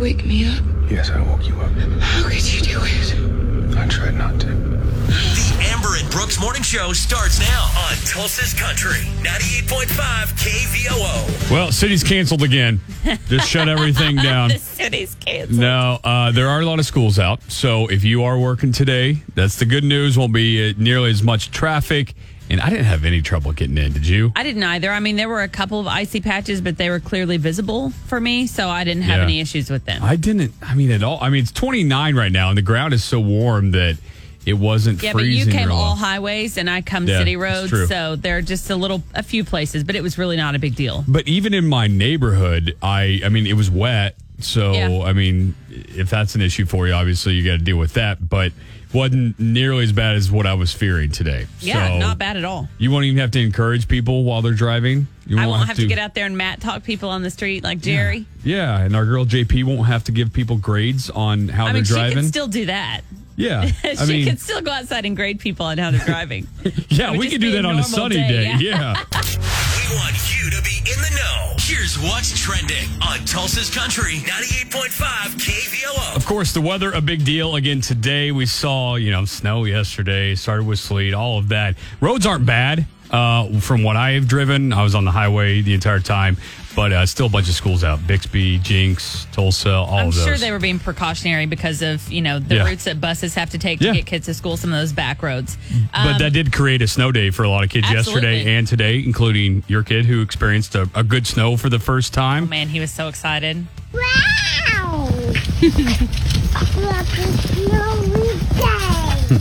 you wake me up? Yes, I woke you up. How could you do it? I tried not to. The Amber and Brooks Morning Show starts now on Tulsa's Country 98.5 KVOO. Well, city's canceled again. Just shut everything down. the city's canceled. No, uh, there are a lot of schools out. So if you are working today, that's the good news. Won't be uh, nearly as much traffic. And I didn't have any trouble getting in. Did you? I didn't either. I mean, there were a couple of icy patches, but they were clearly visible for me, so I didn't have Yeah. any issues with them. I didn't. I mean, at all. I mean, it's 29 right now, and the ground is so warm that it wasn't yeah, but you came all highways, and I come Yeah, city roads, so there are just a little, a few places, but it was really not a big deal. But even in my neighborhood, I I mean it was wet. So Yeah. I mean, if that's an issue for you, obviously you got to deal with that. But wasn't nearly as bad as what I was fearing today. Yeah, so not bad at all. You won't even have to encourage people while they're driving. You I won't have to, get out there and mat talk people on the street like Jerry. Yeah, and our girl JP won't have to give people grades on how I they're mean, she driving. can still do that. Yeah, she I mean, can still go outside and grade people on how they're driving. yeah, we could do be a that on a sunny day, day. yeah. yeah. We want you to be in the know. Here's what's trending on Tulsa's Country 98.5 KVOO. Of course, the weather a big deal again today. We saw, you know, snow yesterday, started with sleet, all of that. Roads aren't bad uh, from what I have driven. I was on the highway the entire time, but uh, still a bunch of schools out. Bixby, Jenks, Tulsa, all I'm of those. I'm sure they were being precautionary because of you know the Yeah. routes that buses have to take Yeah. to get kids to school. Some of those back roads. but Um, that did create a snow day for a lot of kids yesterday and today, including your kid who experienced a, a good snow for the first time. man, he was so excited. Wow! What a snowy day!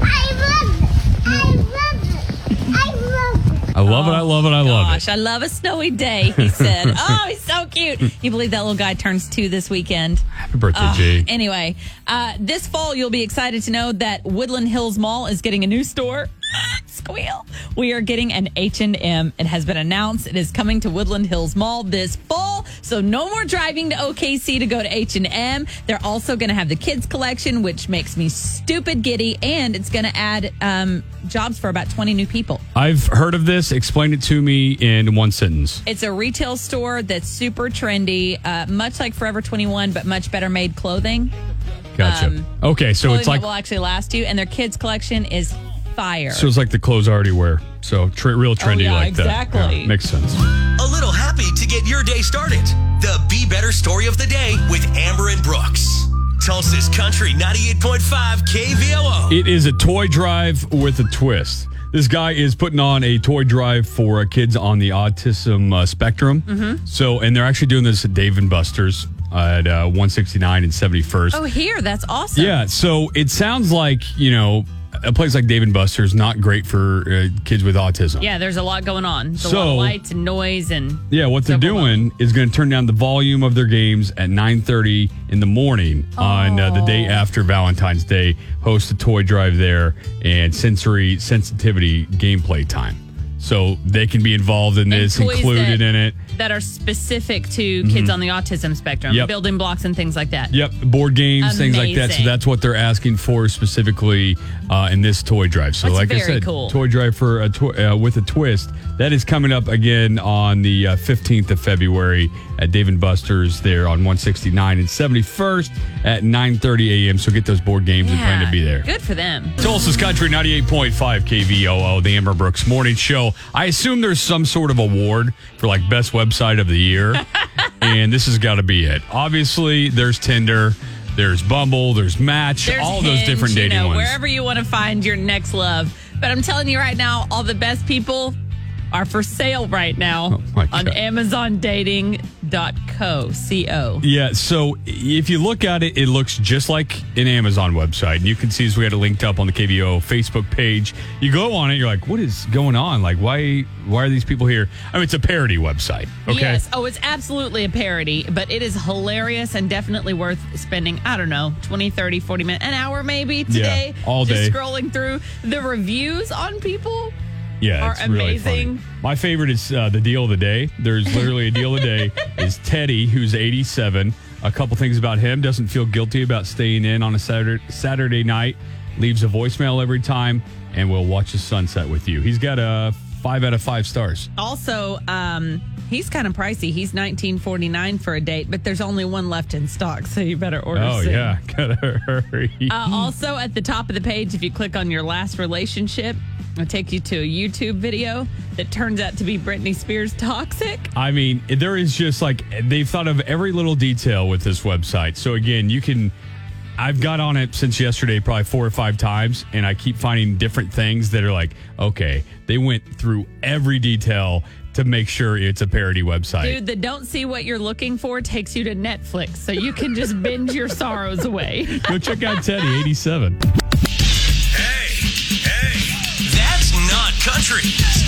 I love it! I love it! I love it! I love it. I love it. I love Gosh, it. I love a snowy day. He said, "Oh, he's so cute." You believe that little guy turns two this weekend? Happy birthday, Uh, Jay. Anyway, uh, this fall you'll be excited to know that Woodland Hills Mall is getting a new store. Squeal! We are getting an H and M. It has been announced. It is coming to Woodland Hills Mall this fall. So no more driving to OKC to go to H and M. They're also going to have the kids collection, which makes me stupid giddy, and it's going to add um, jobs for about twenty new people. I've heard of this. Explain it to me in one sentence. It's a retail store that's super trendy, uh, much like Forever 21, but much better made clothing. Gotcha. Um, okay, so it's like will actually last you, and their kids collection is fire. So it's like the clothes I already wear. So tr- real trendy Oh, yeah, like that. exactly. Yeah, makes sense. A little happy to get your day started. The Be Better Story of the Day with Amber and Brooks. Tulsa's Country 98.5 KVOO. It is a toy drive with a twist. This guy is putting on a toy drive for uh, kids on the autism uh, spectrum. Mm-hmm. So, and they're actually doing this at Dave and Buster's at uh, 169 and 71st. oh, here, that's awesome. Yeah, so it sounds like, you know, a place like Dave and Buster's not great for uh, kids with autism. Yeah, there's a lot going on. There's a lot So- of lights and noise and Yeah, what they're doing is going to turn down the volume of their games at 9:30 in the morning on uh, the day after Valentine's Day. Host a toy drive there and sensory sensitivity gameplay time, so they can be involved in this, included that- in it. that are specific to kids on the autism spectrum, Mm-hmm. Yep. building blocks and things like that. Yep, board games, things like that. So that's what they're asking for specifically uh, in this toy drive. So, That's like I said, cool. toy drive for a tw- uh, with a twist. That is coming up again on the uh, 15th of February at Dave and Buster's there on 169 and 71st at 9:30 a.m. So get those board games and plan to be there. Good for them. Tulsa's Country 98.5 KVOO, the Amber Brooks Morning Show. I assume there's some sort of award for like best website of the year, and this has got to be it. Obviously, there's Tinder, there's Bumble, there's Match, There's all those different dating you know, ones. Wherever you want to find your next love. But I'm telling you right now, all the best people are for sale right now Oh, on God. AmazonDating.co. C-O. Yeah, so if you look at it, it looks just like an Amazon website. And you can see as we had it linked up on the KVOO Facebook page. You go on it, you're like, what is going on? Like, why why are these people here? I mean, it's a parody website. Okay. Yes. Oh, it's absolutely a parody, but it is hilarious and definitely worth spending, I don't know, 20, 30, 40 minutes, an hour maybe today. all Just day. scrolling through the reviews on people. Yeah, are it's really. My favorite is uh, the deal of the day. There's literally a deal of the day is Teddy, who's 87. A couple things about him: doesn't feel guilty about staying in on a Saturday Saturday night. Leaves a voicemail every time, and will watch the sunset with you. He's got a five out of five stars. Also, um, he's kind of pricey. He's nineteen forty nine for a date, but there's only one left in stock, so you better order. Oh soon. yeah, gotta hurry. Uh, also, at the top of the page, if you click on your last relationship, it'll take you to a YouTube video that turns out to be Britney Spears toxic. I mean, there is just like they've thought of every little detail with this website. So again, you can. I've got on it since yesterday, probably four or five times, and I keep finding different things that are like, okay, they went through every detail to make sure it's a parody website. Dude, the don't see what you're looking for takes you to Netflix, so you can just binge your sorrows away. Go check out Teddy, 87. Hey, hey, that's not country. Straight country.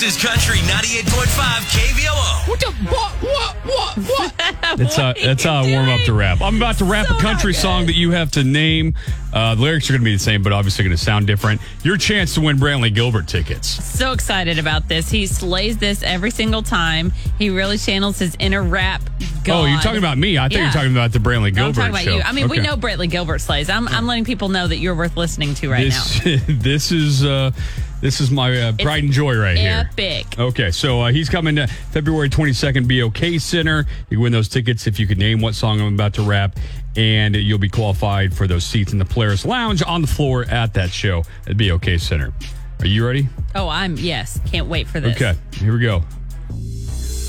Tulsa's Country 98.5 KVOO. What the what what what what? That's how that's how I warm up to rap. I'm about to rap So a country not song that you have to name. Uh, the lyrics are going to be the same, but obviously going to sound different. Your chance to win Brantley Gilbert tickets. so excited about this. He slays this every single time. He really channels his inner rap. God. Oh, you're talking about me? I thought you Yeah. were talking about the Brantley No, I'm Gilbert talking about show. you. I mean, we Okay. know Brantley Gilbert slays. I'm, I'm letting people know that you're worth listening to right this. now. this is uh, this is my uh, pride and joy right here. Epic. Okay, so uh, he's coming to February 22nd, BOK Center. You can win those tickets if you can name what song I'm about to rap, and you'll be qualified for those seats in the Polaris Lounge on the floor at that show at BOK Center. Are you ready? Oh, I'm yes. Can't wait for this. Okay, here we go.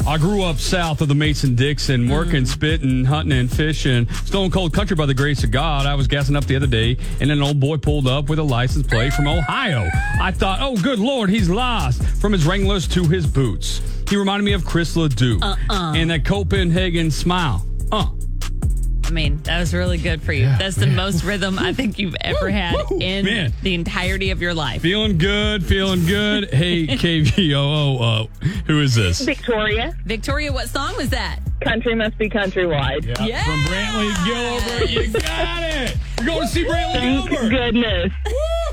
I grew up south of the Mason Dixon, working, spitting, hunting, and fishing. Stone cold country by the grace of God. I was gassing up the other day, and an old boy pulled up with a license plate from Ohio. I thought, oh, good Lord, he's lost. From his Wranglers to his boots. He reminded me of Chris LeDoux and that Copenhagen smile. Uh. I mean, that was really good for you. That's the most rhythm I think you've ever had in man. the entirety of your life. Feeling good, feeling good. Hey, KVOO, uh, who is this? Victoria. Victoria, what song was that? Country must be countrywide. Yeah. From Brantley Gilbert. You got it. You're going to see Brantley Thank Gilbert. goodness.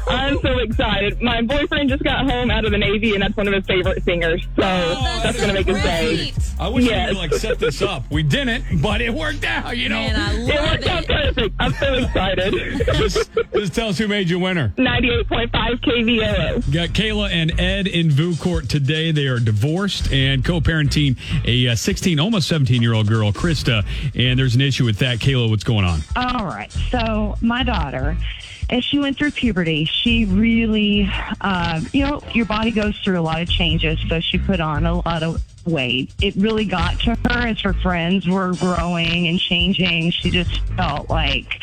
I'm so excited. My boyfriend just got home out of the Navy, and that's one of his favorite singers. So that's going to make his day. I wish Yes. we could like set this up. We didn't, but it worked out. You know, Man, I It love worked out it. perfect. I'm so excited. just, just tell us who made you winner. 98.5 KVOO. Got Kayla and Ed in VU court today. They are divorced and co-parenting a uh, 16, almost 17 year old girl, Krista. And there's an issue with that. Kayla, what's going on? All right. So my daughter, as she went through puberty, she really, uh, you know, your body goes through a lot of changes. So she put on a lot of weight. It really got to her as her friends were growing and changing. She just felt like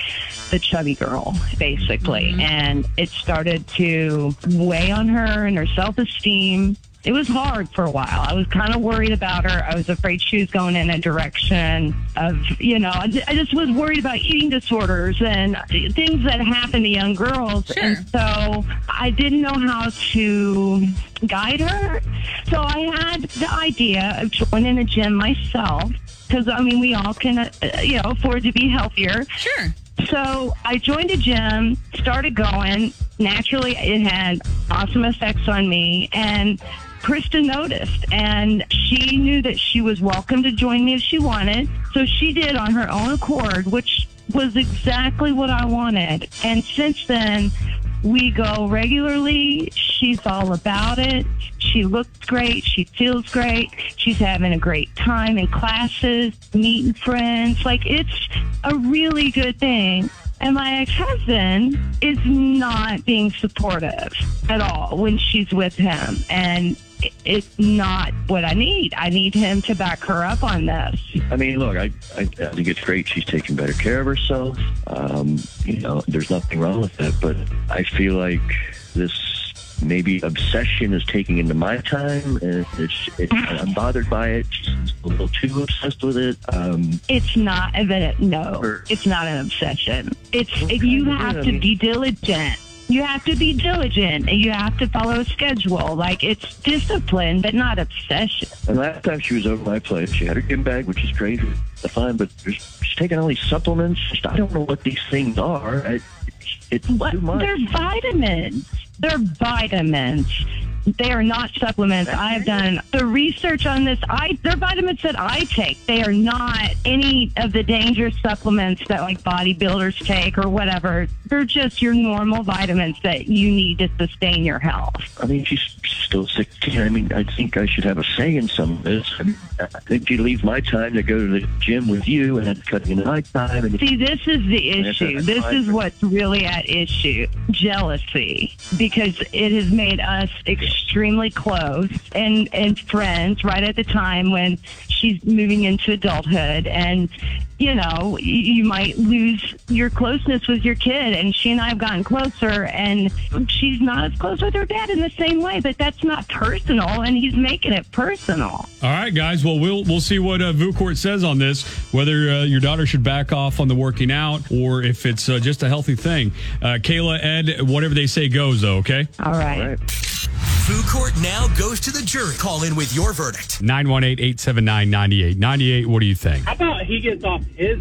the chubby girl, basically. And it started to weigh on her and her self esteem it was hard for a while. I was kind of worried about her. I was afraid she was going in a direction of, you know, I ju- I just was worried about eating disorders and things that happen to young girls. Sure. And so I didn't know how to guide her. So I had the idea of joining a gym myself because, I mean, we all can, uh, you know, afford to be healthier. Sure. So I joined a gym, started going. Naturally, it had awesome effects on me. And Krista noticed, and she knew that she was welcome to join me if she wanted. So she did on her own accord, which was exactly what I wanted. And since then, we go regularly. She's all about it. She looks great. She feels great. She's having a great time in classes, meeting friends. Like, it's a really good thing. And my ex husband is not being supportive at all when she's with him. And it's not what I need. I need him to back her up on this. I mean, look, I, I, I think it's great. She's taking better care of herself. Um, you know, there's nothing wrong with that. But I feel like this maybe obsession is taking into my time, and it's, it, I'm bothered by it. She's a little too obsessed with it. Um, It's not a no. Or- It's not an obsession. It's Okay, you yeah, have I to mean- be diligent. You have to be diligent, and you have to follow a schedule. Like it's discipline, but not obsession. and last time she was over my place, she had her gym bag, which is great, that's fine. But she's taking all these supplements. I don't know what these things are. I, it's What? too much. They're vitamins. They're vitamins. They are not supplements. I have done the research on this. I they're vitamins that I take. They are not any of the dangerous supplements that like bodybuilders take or whatever. They're just your normal vitamins that you need to sustain your health. I mean, she's still 16. I mean, I think I should have a say in some of this. I, mean, I think she leaves my time to go to the gym with you and that's cutting into my time. And See, this is the issue. This is what's really at issue. Jealousy. Because it has made us extremely close and, and friends right at the time when she's moving into adulthood. And, you know, y- you might lose your closeness with your kid. And she and I have gotten closer, and she's not as close with her dad in the same way, but that's not personal, and he's making it personal. All right, guys. Well, we'll we'll see what uh, VuCourt says on this. Whether uh, your daughter should back off on the working out or if it's uh, just a healthy thing. Uh, Kayla, Ed, whatever they say goes. Though, okay. All right. All right. VU Court now goes to the jury. Call in with your verdict. 918-879-9898. What do you think? How about he gets off his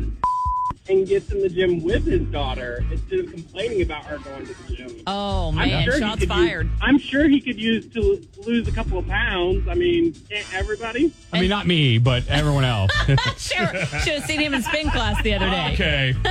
and gets in the gym with his daughter instead of complaining about her going to the gym? Oh I'm man, sure he shots could fired. Use, I'm sure he could use to lose a couple of pounds. I mean, can't everybody? I mean, not me, but everyone else. Sure, should have seen him in spin class the other day. okay.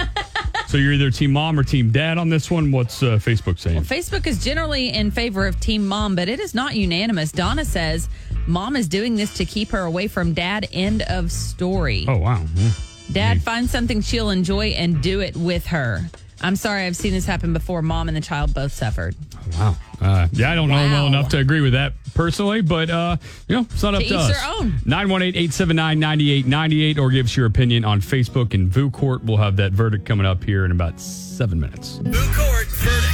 So you're either team mom or team dad on this one. What's uh, Facebook saying? Facebook is generally in favor of Team Mom, but it is not unanimous. Donna says mom is doing this to keep her away from dad. End of story. Oh wow. Yeah. Dad finds something she'll enjoy and do it with her. I'm sorry, I've seen this happen before. Mom and the child both suffered. Wow. Uh, yeah, I don't know him well enough to agree with that personally, but uh, you know, it's not up To to us. their 918-879-9898 or give us your opinion on Facebook and VU Court. We'll have that verdict coming up here in about seven minutes. VU Court verdict on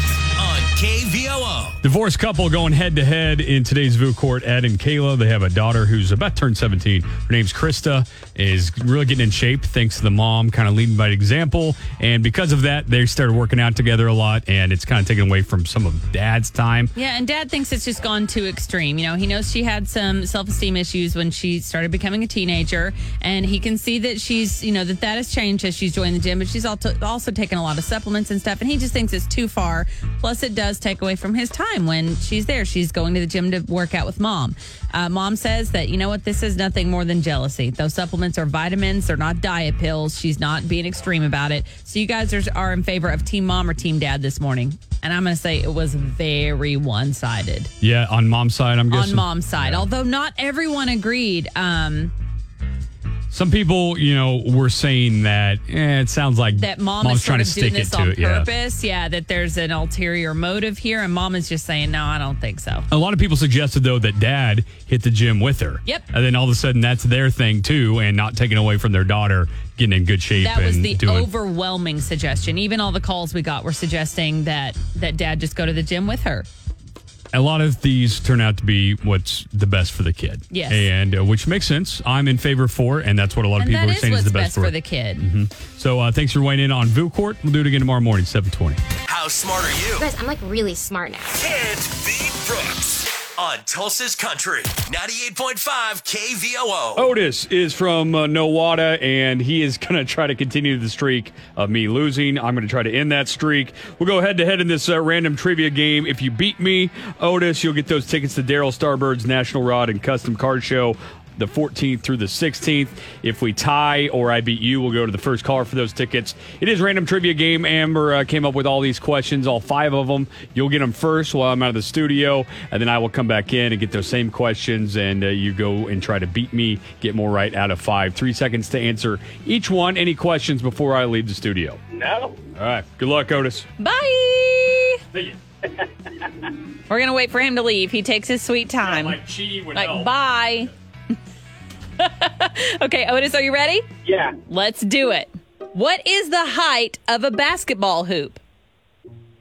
KVOO. Divorced couple going head to head in today's VU Court. Ed and Kayla. They have a daughter who's about to turn 17. Her name's Krista. Is really getting in shape thanks to the mom kind of leading by example. And because of that, they started working out together a lot. And it's kind of taken away from some of dad's time. Yeah, and dad thinks it's just gone too extreme. You know, he knows she had some self esteem issues when she started becoming a teenager, and he can see that she's, you know, that that has changed as she's joined the gym, but she's also, also taken a lot of supplements and stuff, and he just thinks it's too far. Plus, it does take away from his time when she's there. She's going to the gym to work out with mom. Uh, mom says that, you know what, this is nothing more than jealousy. Those supplements are vitamins, they're not diet pills. She's not being extreme about it. So, you guys are, are in favor of team mom or team dad this morning. And I'm going to say it was very one sided Yeah, on mom's side, I'm guessing. on mom's side. Although not everyone agreed. Um, Some people, you know, were saying that eh, it sounds like that mom mom's is trying to stick it this on to it. Yeah. purpose. Yeah. that there's an ulterior motive here, and mom is just saying, "No, I don't think so." A lot of people suggested though that dad hit the gym with her. Yep. And then all of a sudden that's their thing too, and not taking away from their daughter getting in good shape That was the doing. overwhelming suggestion. Even all the calls we got were suggesting that that dad just go to the gym with her. A lot of these turn out to be what's the best for the kid. Yes. And uh, which makes sense. I'm in favor for, and that's what a lot of And people are is saying is the best best, for the kid. So uh, thanks for weighing in on VU Court. We'll do it again tomorrow morning, 720. How smart are you? Guys, I'm like really smart now. And the Brooks on Tulsa's Country 98.5 KVOO. Otis is from uh, Nowata, and he is going to try to continue the streak of me losing. I'm going to try to end that streak. We'll go head to head in this uh, random trivia game. If you beat me, Otis, you'll get those tickets to Darryl Starbird's National Rod and Custom Car Show the 14th through the 16th. If we tie or I beat you, we'll go to the first caller for those tickets. It is random trivia game. Amber uh, came up with all these questions, all five of them. You'll get them first while I'm out of the studio, and then I will come back in and get those same questions, and uh, you go and try to beat me, get more right out of five. Three seconds to answer each one. Any questions before I leave the studio? No. All right. Good luck, Otis. Bye. Thank you. We're gonna wait for him to leave. He takes his sweet time. Like cheating would Like, help. bye. okay, Otis, are you ready? Yeah. Let's do it. What is the height of a basketball hoop?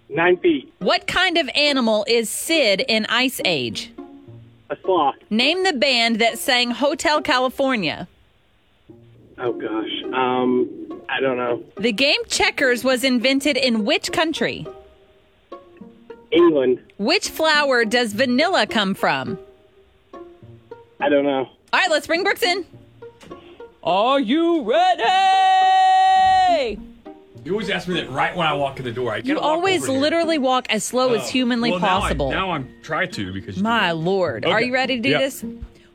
Nine feet. What kind of animal is Sid in Ice Age? A sloth. Name the band that sang Hotel California. Oh gosh. Um, I don't know. The game checkers was invented in which country? England. Which flower does vanilla come from? I don't know. All right, let's bring Brooks in. Are you ready? You always ask me that right when I walk in the door. I You gotta walk always over here. literally walk as slow as Oh. humanly Well, now I- possible. Now, I'm trying to because My lord. Are you ready to do Yeah. this?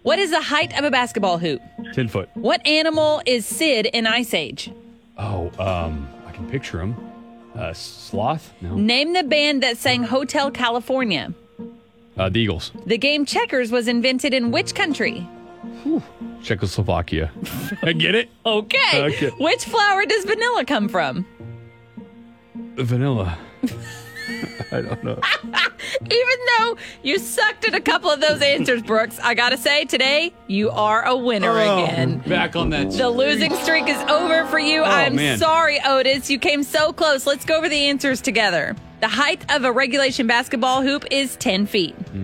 What is the height of a basketball hoop? ten foot. What animal is Sid in Ice Age? Oh, um, I can picture him. Uh, sloth? No. Name the band that sang Hotel California. Uh, the Eagles. The game checkers was invented in which country? Czechoslovakia. I get it. Okay. Okay. Which flower does vanilla come from? Vanilla. I don't know. Even though you sucked at a couple of those answers, Brooks, I gotta say, today you are a winner Oh, again. Back on that. The losing streak is over for you. I'm Oh, man. sorry, Otis. You came so close. Let's go over the answers together. The height of a regulation basketball hoop is 10 feet. Mm-hmm.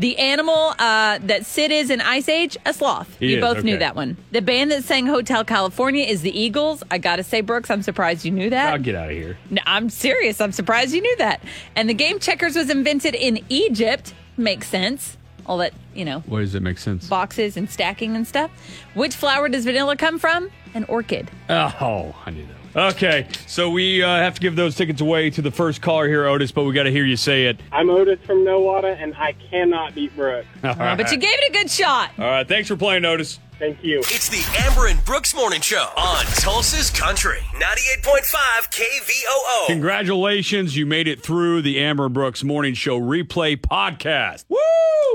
The animal uh, that Sid is in Ice Age, a sloth. He you is, both knew that one. The band that sang Hotel California is the Eagles. I gotta say, Brooks, I'm surprised you knew that. I'll get out of here. No, I'm serious. I'm surprised you knew that. And the game checkers was invented in Egypt. Makes sense. All that, you know, Why does it make sense? boxes and stacking and stuff. Which flower does vanilla come from? An orchid. Oh, I knew that. Okay, so we uh, have to give those tickets away to the first caller here, Otis, but we got to hear you say it. I'm Otis from Nowata, and I cannot beat Brooke. All but you gave it a good shot. All right, thanks for playing, Otis. Thank you. It's the Amber and Brooks Morning Show on Tulsa's Country 98.5 KVOO. Congratulations, you made it through the Amber and Brooks Morning Show replay podcast. Woo!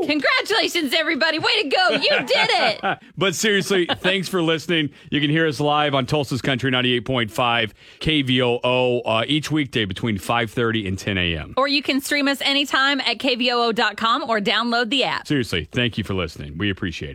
Congratulations, everybody. Way to go. You did it. But seriously, thanks for listening. You can hear us live on Tulsa's Country 98.5 KVOO uh, each weekday between 5:30 and 10 a.m. or you can stream us anytime at kvoo.com or download the app. Seriously, thank you for listening. We appreciate it.